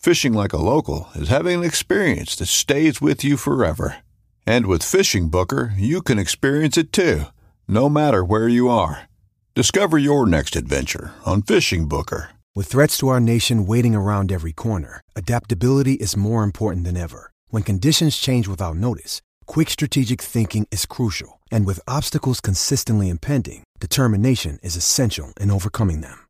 Fishing like a local is having an experience that stays with you forever. And with Fishing Booker, you can experience it too, no matter where you are. Discover your next adventure on Fishing Booker. With threats to our nation waiting around every corner, adaptability is more important than ever. When conditions change without notice, quick strategic thinking is crucial. And with obstacles consistently impending, determination is essential in overcoming them.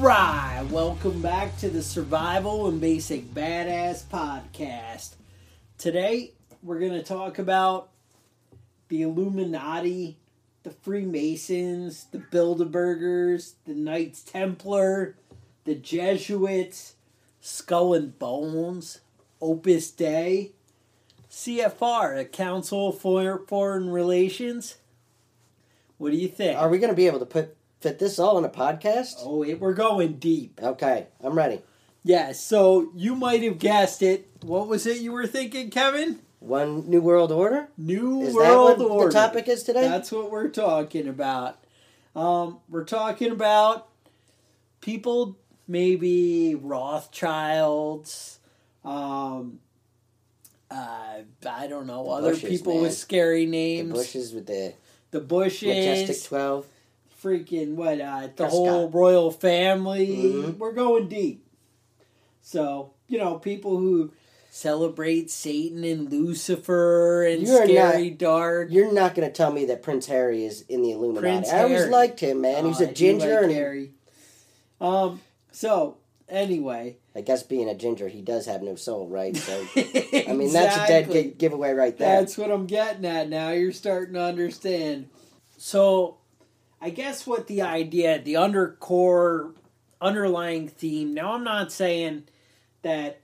right, welcome back to the Survival and Basic Badass Podcast. Today, we're going to talk about the Illuminati, the Freemasons, the Bilderbergers, the Knights Templar, the Jesuits, Skull and Bones, Opus Dei, CFR, the Council for Foreign Relations. What do you think? Are we going to be able to put fit this all in a podcast? oh, it, we're going deep. Okay, I'm ready. Yeah, so you might have guessed it. What was it you were thinking, Kevin? One New World Order? New Is World that what Order. the topic is today? That's what we're talking about. Um, we're talking about people, maybe Rothschilds, um, uh, I don't know, The other Bushes, people man. with scary the names. Bushes with the The Bushes, Majestic 12. Freaking what? Uh, the Prescott. whole royal family. Mhm. We're going deep. So you know, people who celebrate Satan and Lucifer and You're scary dark. You're not going to tell me that Prince Harry is in the Illuminati. Prince I always Harry. liked him, man. He's Oh, a ginger, and Harry. Um. So anyway, I guess being a ginger, he does have no soul, right? So, I mean, that's a dead giveaway right there. That's what I'm getting at now. You're starting to understand. So, I guess what the idea, the undercore, underlying theme. Now, I'm not saying that.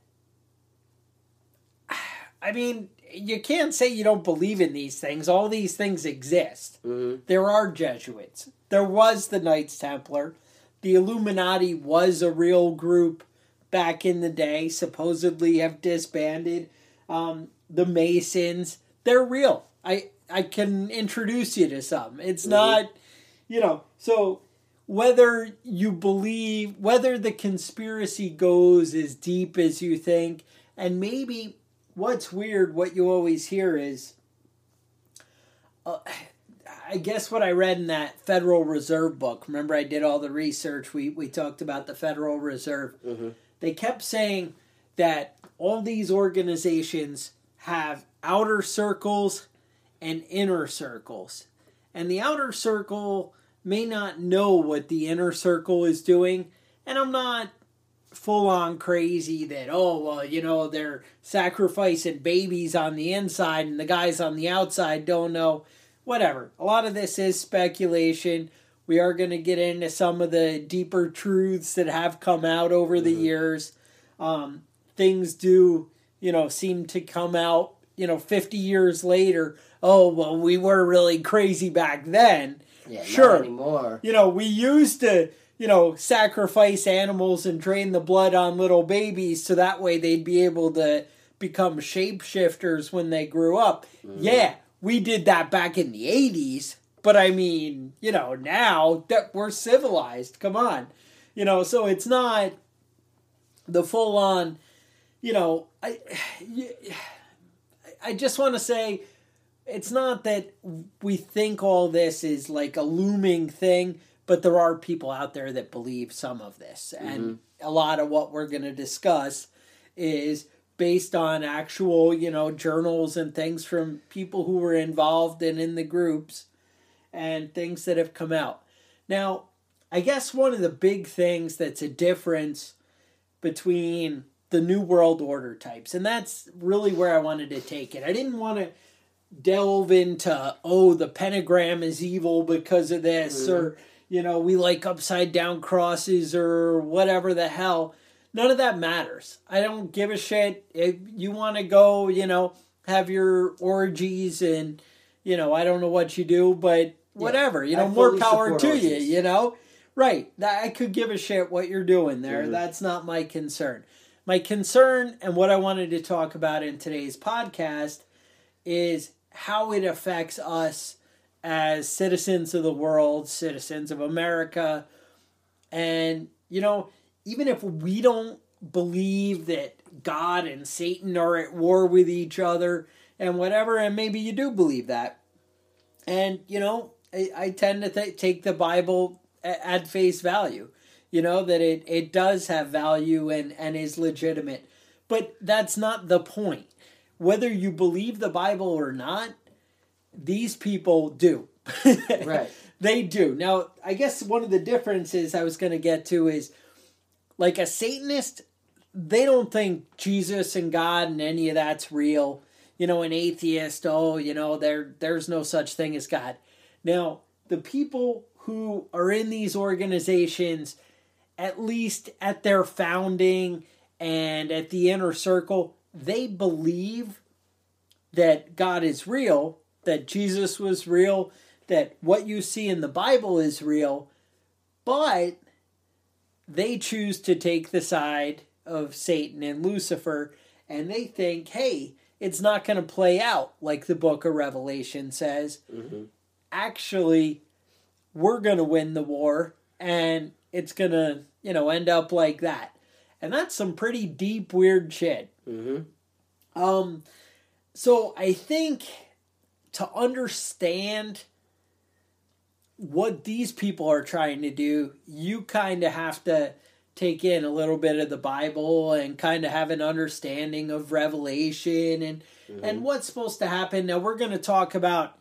I mean, you can't say you don't believe in these things. All these things exist. Mhm. There are Jesuits. There was the Knights Templar. The Illuminati was a real group back in the day, supposedly have disbanded. Um, the Masons, they're real. I I can introduce you to some. It's not, you know, so whether you believe whether the conspiracy goes as deep as you think, and maybe what's weird, what you always hear is uh, I guess what I read in that Federal Reserve book. Remember, I did all the research. We we talked about the Federal Reserve. They kept saying that all these organizations have outer circles and inner circles, and the outer circle may not know what the inner circle is doing. And I'm not full on crazy that oh well you know they're sacrificing babies on the inside and the guys on the outside don't know. Whatever. A lot of this is speculation. We are going to get into some of the deeper truths that have come out over the years. Um, things do you know seem to come out you know 50 years later oh well we were really crazy back then Yeah, sure not anymore. you know, we used to, you know, sacrifice animals and drain the blood on little babies so that way they'd be able to become shapeshifters when they grew up. Mm-hmm. Yeah, we did that back in the 80s, but I mean, you know, now that we're civilized, come on. You know, so it's not the full on, you know, I I just want to say it's not that we think all this is like a looming thing, but there are people out there that believe some of this. Mm-hmm. And a lot of what we're going to discuss is based on actual, you know, journals and things from people who were involved and in the groups and things that have come out. Now, I guess one of the big things that's a difference between the New World Order types, and that's really where I wanted to take it. I didn't want to delve into oh the pentagram is evil because of this or you know we like upside down crosses or whatever the hell. None of that matters. I don't give a shit. If you want to go you know have your orgies and you know i don't know what you do but whatever you know more power to you orgies. you know? Right that i could give a shit what you're doing there. Mm-hmm. that's not my concern my concern and what i wanted to talk about in today's podcast is how it affects us as citizens of the world, citizens of America. And, you know, even if we don't believe that God and Satan are at war with each other and whatever, and maybe you do believe that. And, you know, I, I tend to th- take the Bible a- at face value, you know, that it, it does have value and, and is legitimate. But that's not the point whether you believe the Bible or not, these people do. Right. they do. Now, I guess one of the differences I was going to get to is like a Satanist, they don't think Jesus and God and any of that's real. You know, an atheist, oh, you know, there there's no such thing as God. Now, the people who are in these organizations, at least at their founding and at the inner circle, they believe that God is real, that Jesus was real, that what you see in the Bible is real, but they choose to take the side of Satan and Lucifer, and they think, hey, it's not going to play out like the book of Revelation says. Mm-hmm. Actually, we're going to win the war, and it's going to, you know, end up like that. And that's some pretty deep, weird shit. Um, so I think to understand what these people are trying to do, you kind of have to take in a little bit of the Bible and kind of have an understanding of Revelation and and what's supposed to happen. Now we're going to talk about.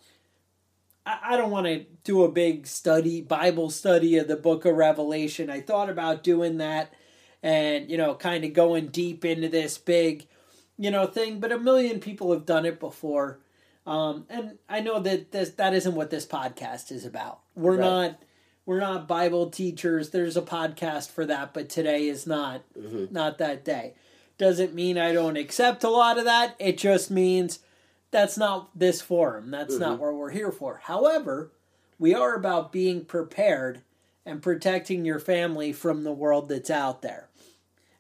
I, I don't want to do a big study, Bible study of the Book of Revelation. I thought about doing that, and you know, kind of going deep into this big, you know, thing. But a million people have done it before. Um, and I know that this that isn't what this podcast is about. We're Right. not we're not Bible teachers. There's a podcast for that, but today is not not that day. Doesn't mean I don't accept a lot of that. It just means that's not this forum. That's not mm-hmm. what we're here for. However, we are about being prepared and protecting your family from the world that's out there.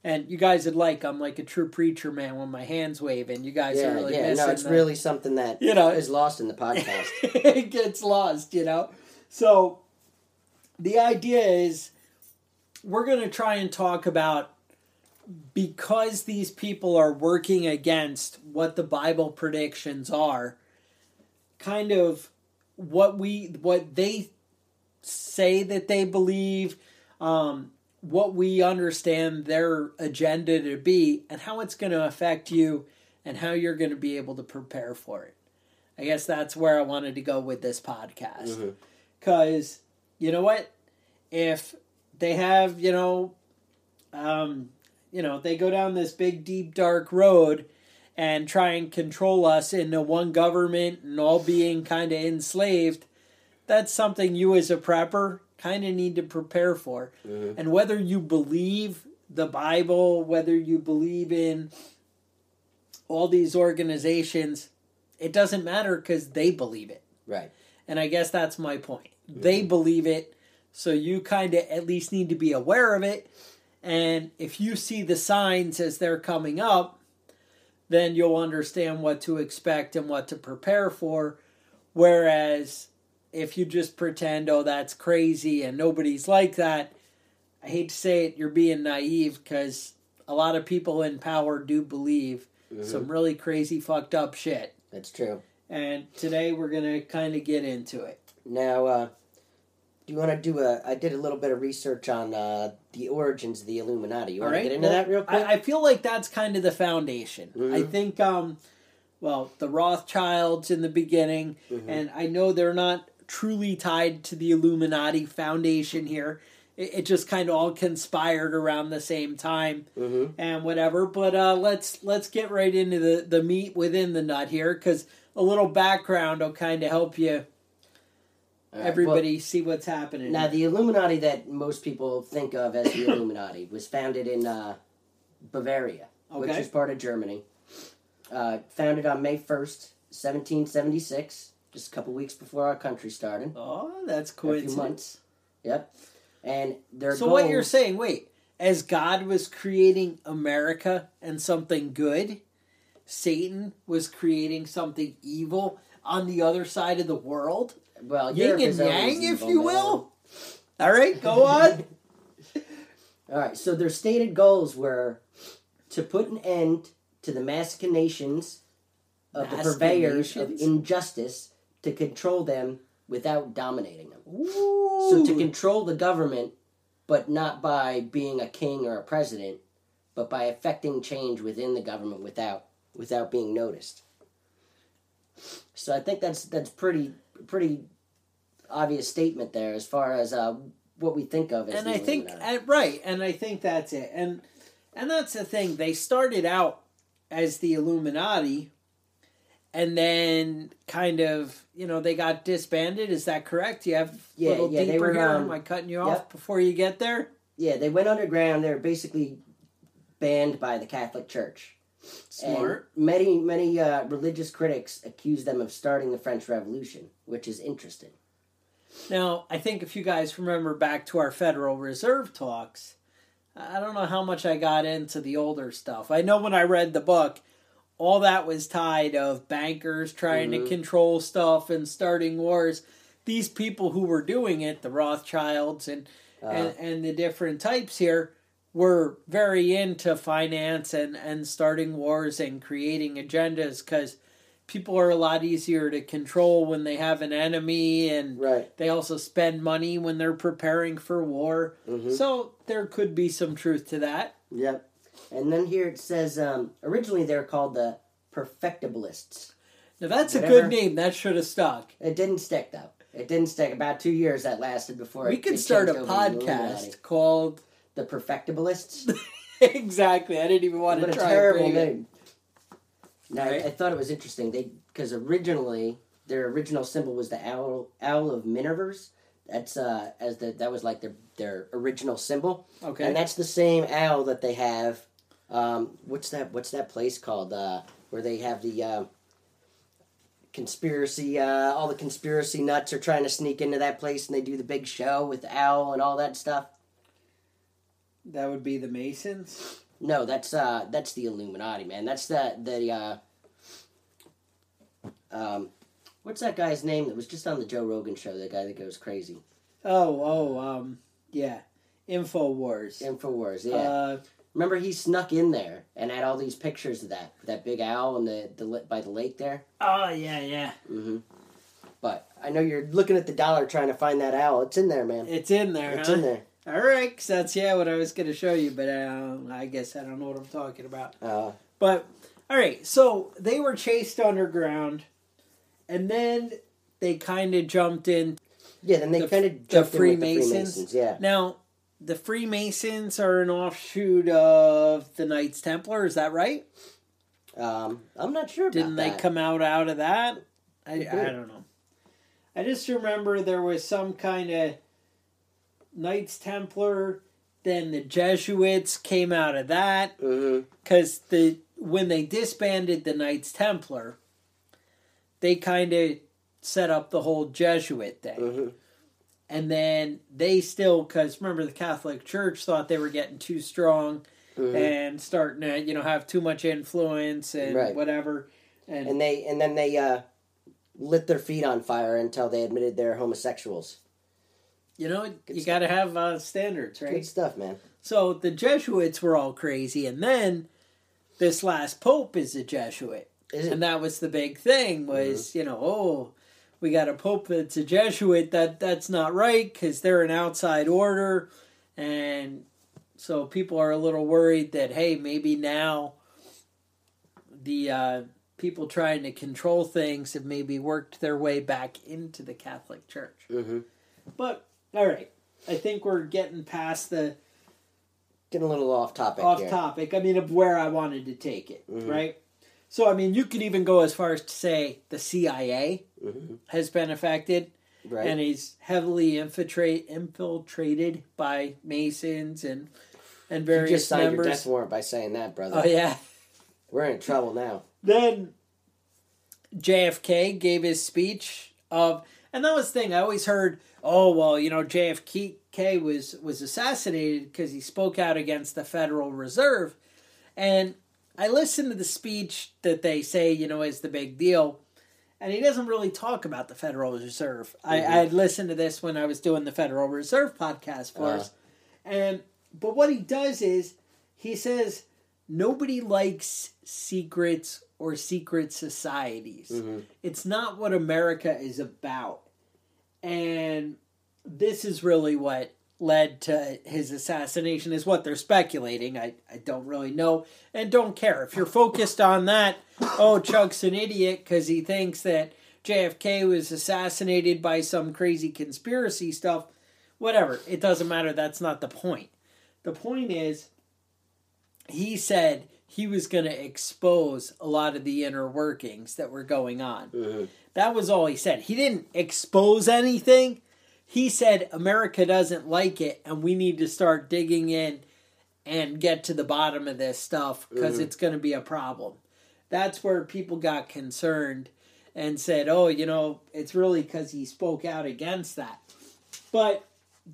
And you guys would like I'm like a true preacher man when my hands waving. You guys Yeah, are really yeah. missing No, it's the- really something that You know- is lost in the podcast. it gets lost, you know. So the idea is we're going to try and talk about because these people are working against what the Bible predictions are, kind of what we what they say that they believe, um, what we understand their agenda to be, and how it's going to affect you, and how you're going to be able to prepare for it. I guess that's where I wanted to go with this podcast. Because, you know what? If they have, you know, um, you know, they go down this big, deep, dark road and try and control us into one government and all being kind of enslaved, that's something you as a prepper kind of need to prepare for. Mm-hmm. And whether you believe the Bible, whether you believe in all these organizations, it doesn't matter because they believe it. Right. And I guess that's my point. Mm-hmm. They believe it, so you kind of at least need to be aware of it. And if you see the signs as they're coming up, then you'll understand what to expect and what to prepare for. Whereas if you just pretend, oh, that's crazy and nobody's like that, I hate to say it, you're being naive because a lot of people in power do believe mm-hmm. some really crazy, fucked up shit. That's true. And today we're going to kind of get into it. Now, uh, do you want to do a? I did a little bit of research on uh, the origins of the Illuminati. You want right. to get into well, that real quick? I, I, feel like that's kind of the foundation. Mm-hmm. I think, um, well, the Rothschilds in the beginning, mm-hmm. and I know they're not truly tied to the Illuminati foundation here. It, it just kind of all conspired around the same time mm-hmm. and whatever. But uh, let's let's get right into the the meat within the nut here because a little background will kind of help you Right, everybody well, see what's happening. Now, the Illuminati that most people think of as the Illuminati was founded in uh, Bavaria, okay. which is part of Germany. Uh, founded on May 1st, 1776, just a couple weeks before our country started. Oh, that's coincidence. A few months. Yep. And their So, what you're saying, wait, as God was creating America and something good, Satan was creating something evil on the other side of the world? Well, yin and yang, if you will. All right, go on. All right, so their stated goals were to put an end to the machinations of the purveyors of injustice to control them without dominating them. Ooh. So to control the government, but not by being a king or a president, but by affecting change within the government without without being noticed. So I think that's that's pretty pretty obvious statement there as far as uh, what we think of as and I think and, right, and I think that's it, and and that's the thing. They started out as the Illuminati, and then kind of you know they got disbanded. Is that correct? You have yeah, little yeah, deeper here. Um, Am I cutting you off before you get there? Yeah, they went underground. They're basically banned by the Catholic Church. Smart. And many many uh, religious critics accuse them of starting the French Revolution, which is interesting. Now, I think if you guys remember back to our Federal Reserve talks, I don't know how much I got into the older stuff. I know when I read the book, all that was tied of bankers trying mm-hmm. to control stuff and starting wars. These people who were doing it, the Rothschilds and uh. and, and the different types here, were very into finance and, and starting wars and creating agendas because people are a lot easier to control when they have an enemy and right. they also spend money when they're preparing for war. Mm-hmm. So there could be some truth to that. Yep. And then here it says um, originally they're called the perfectibilists. Now that's Whatever. a good name. That should have stuck. It didn't stick though. It didn't stick. About two years that lasted before. We could start a podcast called the Perfectibilists. exactly. I didn't even want what to try. What a terrible name. Now right. I, I, thought it was interesting. They because originally their original symbol was the owl owl of Minerva's. That's uh as the that was like their their original symbol. Okay. And that's the same owl that they have. Um, what's that? What's that place called? Uh, where they have the uh, conspiracy. Uh, all the conspiracy nuts are trying to sneak into that place, and they do the big show with the owl and all that stuff. That would be the Masons. No, that's uh that's the Illuminati, man. That's the the uh um what's that guy's name that was just on the Joe Rogan show, the guy that goes crazy. Oh, oh, um yeah. Infowars. Infowars, yeah. Uh, Remember he snuck in there and had all these pictures of that that big owl and the the by the lake there. Oh yeah, yeah. Mhm. But I know you're looking at the dollar trying to find that owl. It's in there, man. It's in there. It's huh? in there. All right, cause that's yeah what I was gonna show you, but uh, I guess I don't know what I'm talking about. Uh, but all right, so they were chased underground, and then they kind of jumped in. Yeah, then they the, kind of jumped the Freemasons. The Freemasons. Yeah. Now, the Freemasons are an offshoot of the Knights Templar. Is that right? Um, I'm not sure. Didn't they that. come out out of that? I, I don't know. I just remember there was some kind of Knights Templar. Then the Jesuits came out of that because mm-hmm. the when they disbanded the Knights Templar, they kind of set up the whole Jesuit thing. Mm-hmm. And then they still, because remember the Catholic Church thought they were getting too strong Mm-hmm. and starting to, you know, have too much influence and Right. whatever. And, and they and then they uh, lit their feet on fire until they admitted they're homosexuals. you know, you got to have uh, standards, right? Good stuff, man. So the Jesuits were all crazy, and then this last pope is a Jesuit? And that was the big thing. Was you know, oh, we got a pope that's a Jesuit. That that's not right because they're an outside order, and so people are a little worried that hey, maybe now the uh, people trying to control things have maybe worked their way back into the Catholic Church. Mm-hmm. But all right, I think we're getting past the Getting a little off topic off here. topic. I mean, of where I wanted to take it, right? So, I mean, you could even go as far as to say the CIA mm-hmm. has been affected Right. and is heavily infiltrate infiltrated by Masons and and various you just signed your members. death warrant by saying that, brother. oh yeah. We're in trouble now. Then JFK gave his speech of, and that was the thing. I always heard, oh well, you know, JFK was was assassinated because he spoke out against the Federal Reserve, and I listened to the speech that they say, you know, is the big deal, and he doesn't really talk about the Federal Reserve. I, mm-hmm. I had listened to this when I was doing the Federal Reserve podcast for uh-huh. us, and but what he does is he says nobody likes secrets or secret societies. Mm-hmm. It's not what America is about. And this is really what led to his assassination is what they're speculating. I, I don't really know and don't care. If you're focused on that, oh, Chuck's an idiot because he thinks that JFK was assassinated by some crazy conspiracy stuff. Whatever. It doesn't matter. That's not the point. The point is, he said he was going to expose a lot of the inner workings that were going on. Mm-hmm. That was all he said. He didn't expose anything. He said America doesn't like it and we need to start digging in and get to the bottom of this stuff because mm-hmm. it's going to be a problem. That's where people got concerned and said, oh, you know, it's really because he spoke out against that. But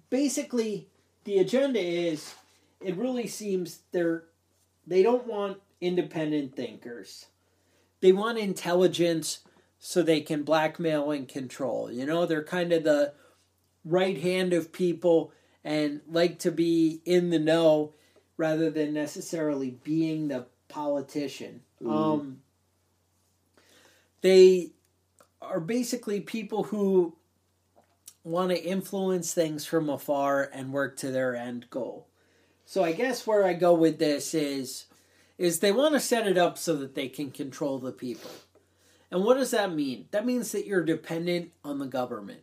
basically, the agenda is it really seems they're they don't want independent thinkers. They want intelligence so they can blackmail and control. You know, they're kind of the right hand of people and like to be in the know rather than necessarily being the politician. Um, they are basically people who want to influence things from afar and work to their end goal. So I guess where I go with this is is they want to set it up so that they can control the people. And what does that mean? That means that you're dependent on the government.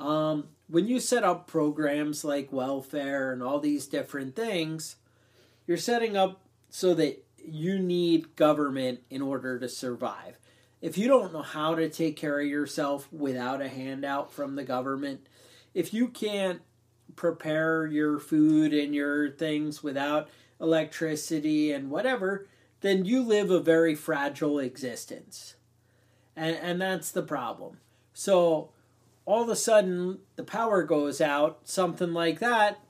Um, when you set up programs like welfare and all these different things, you're setting up so that you need government in order to survive. If you don't know how to take care of yourself without a handout from the government, if you can't prepare your food and your things without electricity and whatever, then you live a very fragile existence. And and that's the problem. So all of a sudden the power goes out, something like that,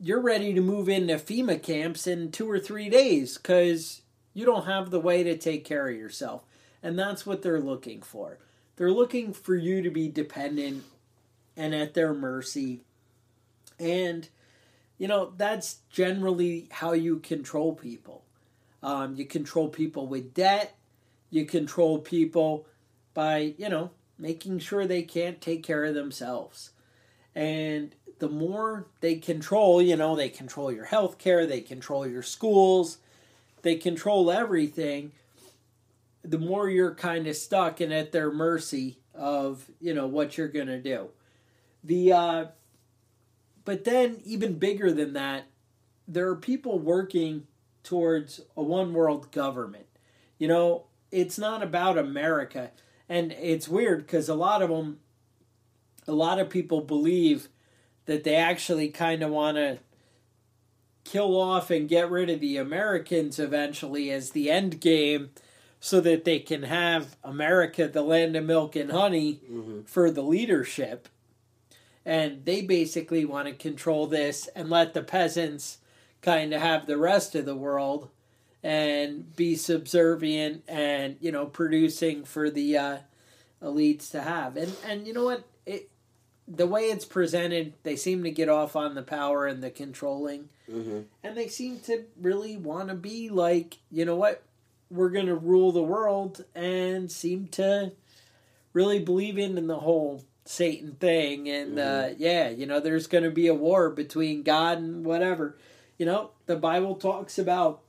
you're ready to move into FEMA camps in 2 or 3 days cuz you don't have the way to take care of yourself. And that's what they're looking for. They're looking for you to be dependent and at their mercy. And, you know, that's generally how you control people. Um, you control people with debt, you control people by, you know, making sure they can't take care of themselves. And the more they control, you know, they control your health care, they control your schools, they control everything, the more you're kind of stuck and at their mercy of, you know, what you're going to do the uh, but then, even bigger than that, there are people working towards a one world government. You know, it's not about America. And it's weird because a lot of them, a lot of people believe that they actually kind of want to kill off and get rid of the Americans eventually as the end game so that they can have America, the land of milk and honey, mm-hmm. for the leadership. And they basically want to control this and let the peasants kind of have the rest of the world and be subservient and, you know, producing for the uh, elites to have. And, and you know what? It, the way it's presented, they seem to get off on the power and the controlling. Mm-hmm. And they seem to really want to be like, you know what? We're going to rule the world and seem to really believe in, in the whole Satan thing. And mm-hmm. uh, yeah, you know, there's going to be a war between God and whatever. You know, the Bible talks about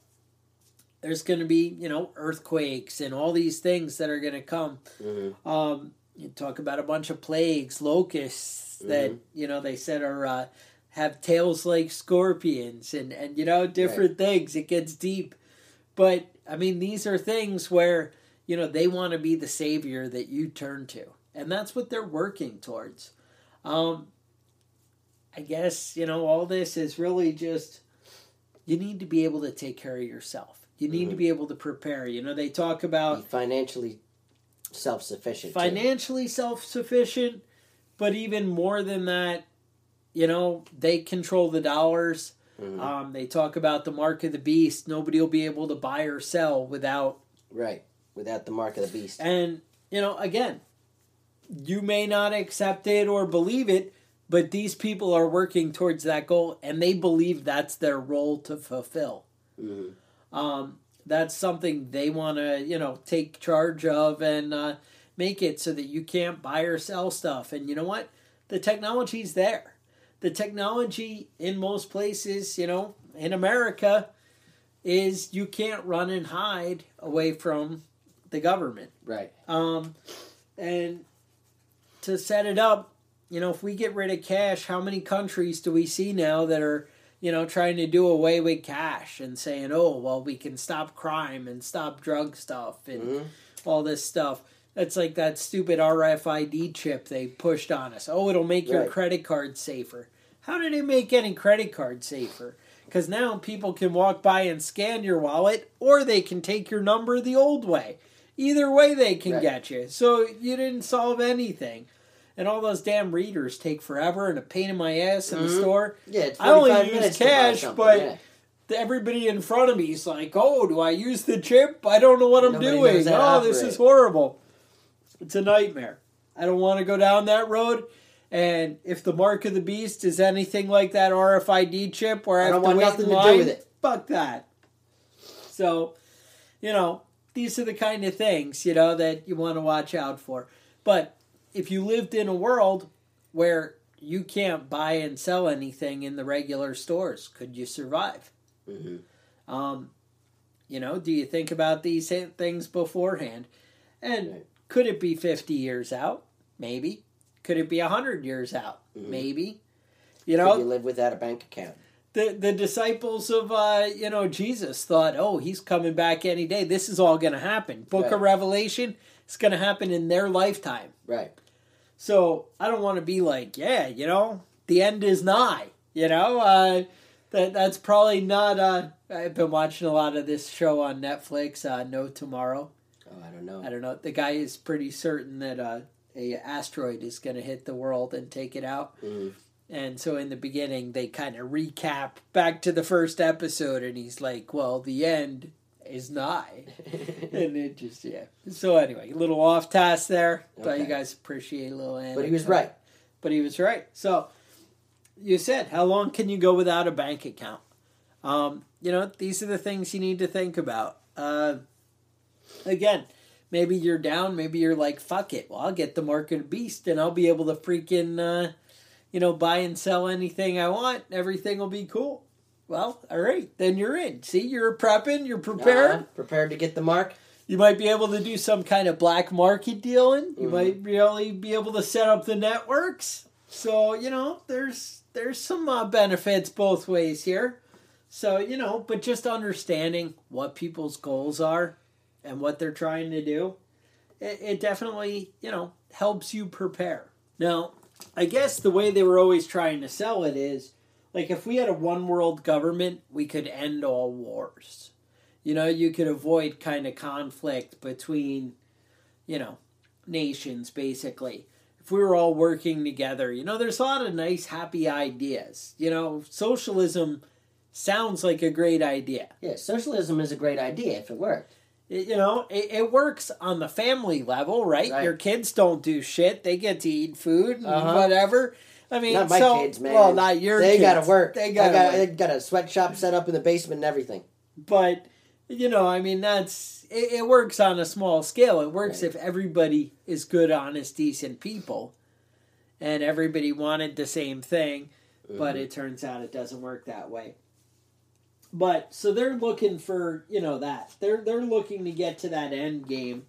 there's going to be, you know, earthquakes and all these things that are going to come. Mm-hmm. Um, you talk about a bunch of plagues, locusts mm-hmm. that you know they said are uh, have tails like scorpions, and and you know different right. things. It gets deep, but I mean these are things where you know they want to be the savior that you turn to, and that's what they're working towards. Um, I guess you know all this is really just you need to be able to take care of yourself. You need mm-hmm. to be able to prepare. You know, they talk about be financially self sufficient. Financially self sufficient, but even more than that, you know, they control the dollars. Mm-hmm. Um, they talk about the mark of the beast. Nobody will be able to buy or sell without right without the mark of the beast. And you know, again, you may not accept it or believe it, but these people are working towards that goal, and they believe that's their role to fulfill. Mm-hmm. Um, that's something they want to you know take charge of and uh, make it so that you can't buy or sell stuff. And you know what? The technology's there. The technology in most places you know in america is you can't run and hide away from the government. Right. Um and to set it up you know if we get rid of cash how many countries do we see now that are you know, trying to do away with cash and saying, oh, well, we can stop crime and stop drug stuff and mm-hmm. all this stuff. That's like that stupid RFID chip they pushed on us. Oh, it'll make right. your credit card safer. How did it make any credit card safer? Because now people can walk by and scan your wallet, or they can take your number the old way. Either way, they can right. get you. So you didn't solve anything and all those damn readers take forever and a pain in my ass in mm-hmm. the store. Yeah, I only use cash, but yeah. everybody in front of me is like, "Oh, do I use the chip? I don't know what I'm Nobody doing. Oh, this is horrible. It's a nightmare. I don't want to go down that road." And if the mark of the beast is anything like that RFID chip, where I, I have to wait in line, to fuck that. So, you know, these are the kind of things you know that you want to watch out for. But if you lived in a world where you can't buy and sell anything in the regular stores, could you survive? Mm-hmm. Um, you know, do you think about these things beforehand? And right. could it be 50 years out? Maybe. Could it be 100 years out? Mm-hmm. Maybe. You know, could you live without a bank account? The, the disciples of uh, you know Jesus thought, oh, he's coming back any day. This is all going to happen. Book right. of Revelation, it's going to happen in their lifetime. Right. So I don't want to be like, yeah, you know, the end is nigh. You know, uh, that that's probably not. Uh, I've been watching a lot of this show on Netflix. Uh, no Tomorrow. Oh, I don't know. I don't know. The guy is pretty certain that uh, a asteroid is going to hit the world and take it out. Mm. And so in the beginning, they kind of recap back to the first episode, and he's like, "Well, the end is nigh. and it just yeah. So anyway, a little off task there. Okay. But you guys appreciate a little But he was right. But he was right. So you said, how long can you go without a bank account? Um, you know, these are the things you need to think about. Uh, again, maybe you're down. Maybe you're like, fuck it. Well, I'll get the market beast and I'll be able to freaking, uh, you know, buy and sell anything I want. Everything will be cool. Well, all right, then you're in. See, you're prepping, you're prepared. Uh, prepared to get the mark. You might be able to do some kind of black market dealing. You mm-hmm. might really be able to set up the networks. So you know, there's there's some uh, benefits both ways here. So you know, but just understanding what people's goals are and what they're trying to do, it, it definitely you know helps you prepare. Now, I guess the way they were always trying to sell it is like if we had a one world government, we could end all wars. You know, you could avoid kind of conflict between, you know, nations basically. If we were all working together, you know, there's a lot of nice, happy ideas. You know, socialism sounds like a great idea. Yeah, socialism is a great idea if it worked. It, you know, it, it, works on the family level, right? right? Your kids don't do shit; they get to eat food and uh-huh. whatever. I mean, not my so, kids, man. Well, not your. They got to work. They got. They got a sweatshop set up in the basement and everything. But you know, I mean, that's it, it works on a small scale. It works right. if everybody is good, honest, decent people, and everybody wanted the same thing. Mm-hmm. But it turns out it doesn't work that way. But so they're looking for you know that they're they're looking to get to that end game.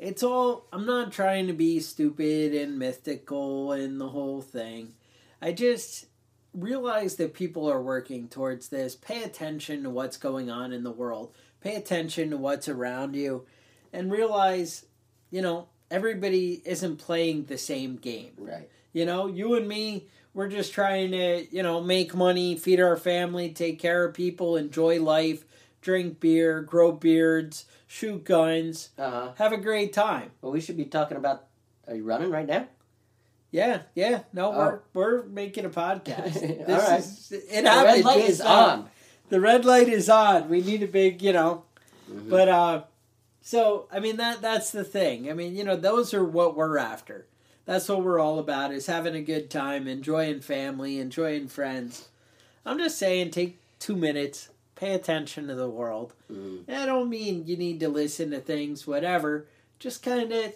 It's all I'm not trying to be stupid and mystical and the whole thing. I just realize that people are working towards this. Pay attention to what's going on in the world. Pay attention to what's around you and realize, you know, everybody isn't playing the same game. Right. You know, you and me, we're just trying to, you know, make money, feed our family, take care of people, enjoy life, drink beer, grow beards, shoot guns, uh-huh. have a great time. Well, we should be talking about. Are you running right now? Yeah, yeah. No, oh. we're we're making a podcast. This All right. Is, it the red light is on. The red light is on. We need a big, you know. Mm-hmm. But uh so I mean that that's the thing. I mean, you know, those are what we're after. That's what we're all about is having a good time, enjoying family, enjoying friends. I'm just saying take 2 minutes, pay attention to the world. Mm-hmm. I don't mean you need to listen to things whatever. Just kind of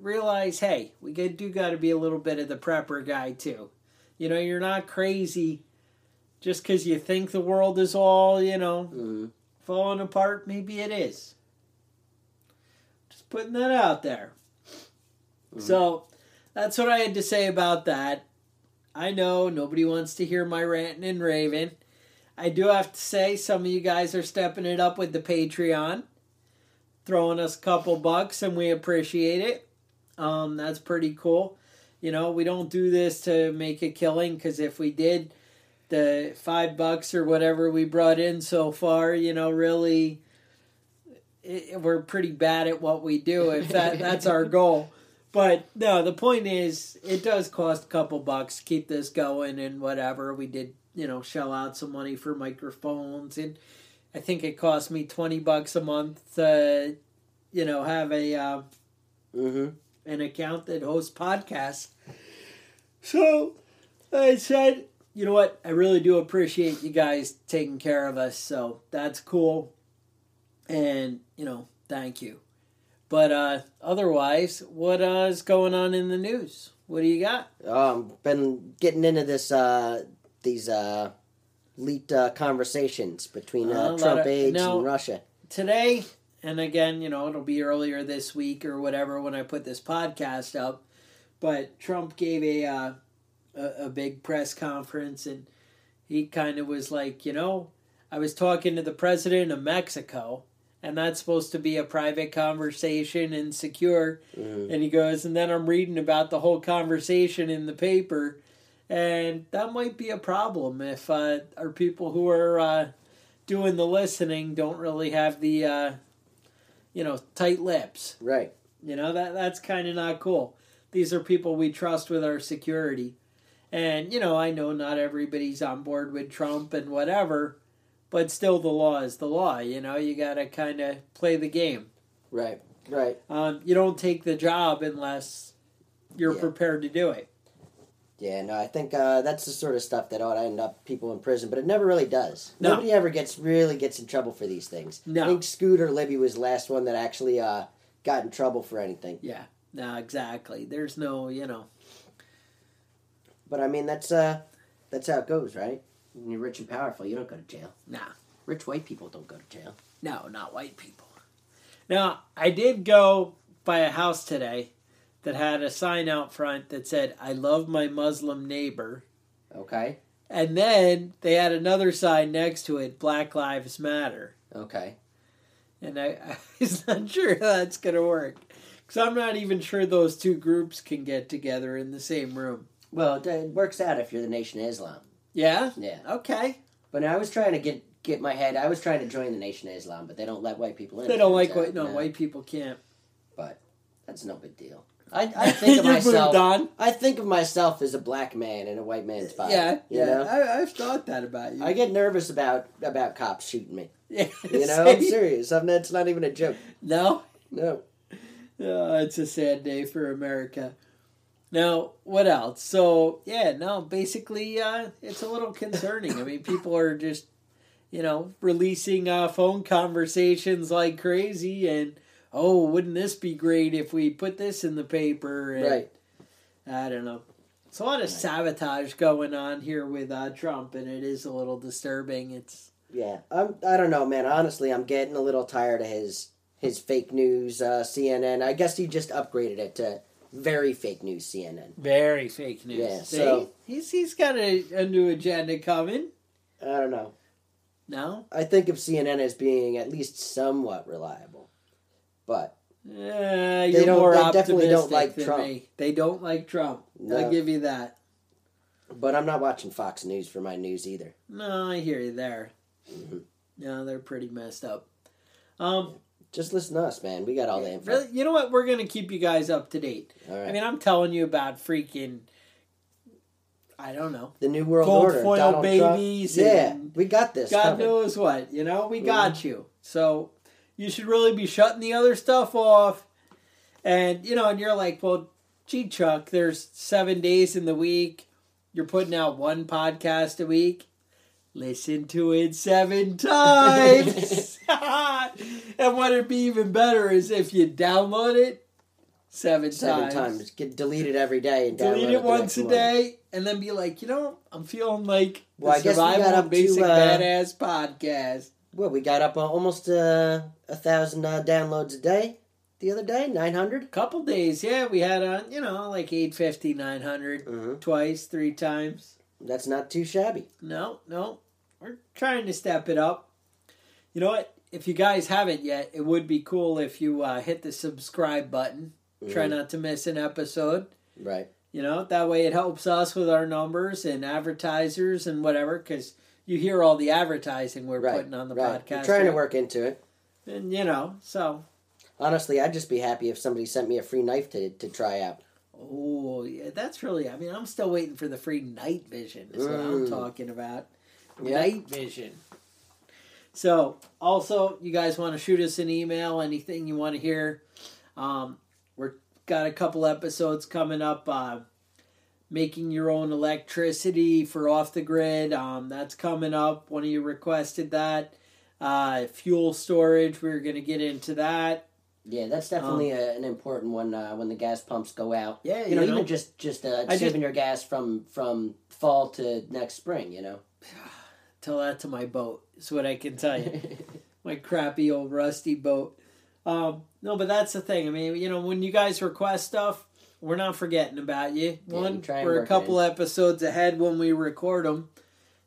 realize, hey, we do got to be a little bit of the prepper guy too. You know, you're not crazy just because you think the world is all, you know, mm-hmm. falling apart. Maybe it is. Just putting that out there. Mm-hmm. So that's what I had to say about that. I know nobody wants to hear my ranting and raving. I do have to say, some of you guys are stepping it up with the Patreon, throwing us a couple bucks, and we appreciate it. Um, that's pretty cool. You know, we don't do this to make a killing because if we did, the five bucks or whatever we brought in so far, you know, really, it, we're pretty bad at what we do. If that that's our goal. But no, the point is, it does cost a couple bucks to keep this going and whatever. We did, you know, shell out some money for microphones, and I think it cost me twenty bucks a month to, you know, have a. Uh, mm-hmm an account that hosts podcasts. So I said, you know what? I really do appreciate you guys taking care of us. So that's cool. And, you know, thank you. But uh, otherwise, what uh, is going on in the news? What do you got? Um, been getting into this uh, these uh, leaked uh, conversations between uh, Trump of, aides now, and Russia. Today, and again, you know, it'll be earlier this week or whatever when I put this podcast up. But Trump gave a uh, a, a big press conference, and he kind of was like, you know, I was talking to the president of Mexico, and that's supposed to be a private conversation and secure. Mm-hmm. And he goes, and then I'm reading about the whole conversation in the paper, and that might be a problem if uh, our people who are uh, doing the listening don't really have the uh, you know, tight lips. Right. You know, that that's kind of not cool. These are people we trust with our security. And, you know, I know not everybody's on board with Trump and whatever, but still the law is the law. You know, you got to kind of play the game. Right, right. Um, you don't take the job unless you're yeah. prepared to do it. Yeah, no, I think uh, that's the sort of stuff that ought to end up people in prison, but it never really does. No. Nobody ever gets really gets in trouble for these things. No. I think Scooter Libby was the last one that actually uh, got in trouble for anything. Yeah, no, exactly. There's no, you know. But I mean, that's uh, that's how it goes, right? When you're rich and powerful, you don't go to jail. Nah. Rich white people don't go to jail. No, not white people. Now, I did go by a house today that had a sign out front that said, I love my Muslim neighbor. Okay. And then they had another sign next to it, Black Lives Matter. Okay. And I, I was not sure how that's going to work. Because I'm not even sure those two groups can get together in the same room. Well, it works out if you're the Nation of Islam. Yeah? Yeah. Okay. But I was trying to get get my head. I was trying to join the Nation of Islam, but they don't let white people in. They don't like white. No, no, white people can't. But that's no big deal. I, I think of myself. on. I think of myself as a black man in a white man's body. Yeah, you yeah. Know? I, I've thought that about you. I get nervous about about cops shooting me. Yeah, you know, I'm serious. I'm, it's not even a joke. No, no. Oh, it's a sad day for America. Now, what else? So, yeah, no, basically, uh, it's a little concerning. I mean, people are just, you know, releasing uh, phone conversations like crazy, and oh, wouldn't this be great if we put this in the paper? And, right. I don't know. It's a lot of sabotage going on here with uh, Trump, and it is a little disturbing. It's yeah, I'm. I don't know, man. Honestly, I'm getting a little tired of his his fake news uh, CNN. I guess he just upgraded it to very fake news CNN. Very fake news. Yeah, See? so he's he's got a, a new agenda coming. I don't know. No, I think of CNN as being at least somewhat reliable, but uh, they don't. They definitely don't like Trump. me. They don't like Trump. No. I'll give you that. But I'm not watching Fox News for my news either. No, I hear you there. Mm-hmm. No, they're pretty messed up. Um, Just listen to us, man. We got all the info. really, you know what? We're gonna keep you guys up to date. Right. I mean, I'm telling you about freaking. I don't know. the New World gold Order. foil Donald Trump. babies Yeah, we got this. God covered. knows what. You know, we Mm-hmm. got you. So you should really be shutting the other stuff off. And you know, and you're like, well, gee, Chuck, there's seven days in the week. You're putting out one podcast a week. Listen to it seven times. and what'd be even better is if you download it seven, Seven times. times. Get deleted every day and Delete download it once a morning. day, and then be like, you know, I'm feeling like Well, I the guess survival up and to, basic uh, badass podcast. Well, we got up uh, almost uh, a thousand uh, downloads a day the other day. Nine hundred. couple days, yeah, we had on, you know, like 850, 900, Mhm. twice, three times. That's not too shabby. No, no, we're trying to step it up. You know what? If you guys haven't yet, it would be cool if you uh, hit the subscribe button. Try not to miss an episode. Right. You know, that way it helps us with our numbers and advertisers and whatever, because you hear all the advertising we're Right. putting on the right. podcast. We're trying to work into it. And, you know, so, Honestly, I'd just be happy if somebody sent me a free knife to to try out. oh, yeah, that's really, I mean, I'm still waiting for the free night vision, is what I'm Mm. talking about. Yeah. Night vision. So, also, you guys want to shoot us an email, anything you want to hear. Um, we're got a couple episodes coming up. Uh, making your own electricity for off the grid. Um, that's coming up. One of you requested that. Uh, fuel storage. We're going to get into that. Yeah, that's definitely a, an important one uh, when the gas pumps go out. Um, Yeah, you know, you know. even just just uh, saving just- your gas from from fall to next spring. You know. Tell that to my boat. Is what I can tell you. my crappy old rusty boat. Um, no, but that's the thing. I mean, you know, when you guys request stuff, we're not forgetting about you. One, yeah, we're a couple episodes ahead when we record them.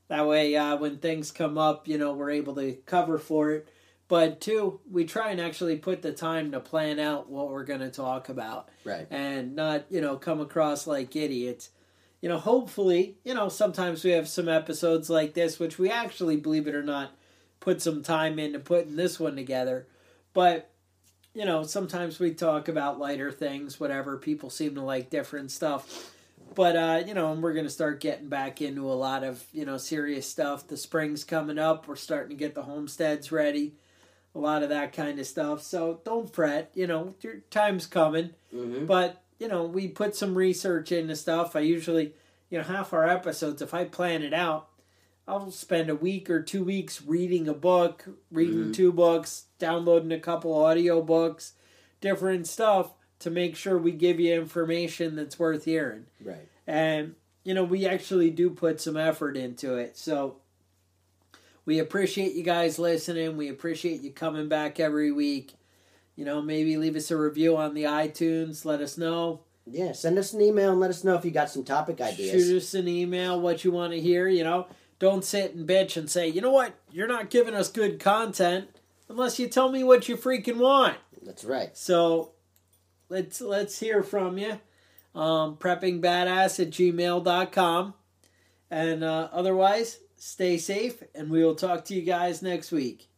That way, uh, when things come up, you know, we're able to cover for it. But two, we try and actually put the time to plan out what we're going to talk about right. and not you know come across like idiots you know hopefully you know sometimes we have some episodes like this which we actually believe it or not put some time into putting this one together but you know sometimes we talk about lighter things whatever people seem to like different stuff. But uh you know and we're gonna start getting back into a lot of you know serious stuff. The spring's coming up we're starting to get the homesteads ready a lot of that kind of stuff. So don't fret you know your time's coming. Hmm but you know, we put some research into stuff. I usually, you know, half our episodes, if I plan it out, I'll spend a week or two weeks reading a book, reading two books, downloading a couple audio books, different stuff to make sure we give you information that's worth hearing. Right. And, you know, we actually do put some effort into it. So we appreciate you guys listening. We appreciate you coming back every week. You know, maybe leave us a review on the iTunes. Let us know. Yeah, send us an email and let us know if you got some topic ideas. Shoot us an email, what you want to hear, you know. Don't sit and bitch and say, you know what, you're not giving us good content unless you tell me what you freaking want. That's right. So let's let's hear from you. Um, preppingbadass at gmail.com. And uh, otherwise, stay safe, and we will talk to you guys next week.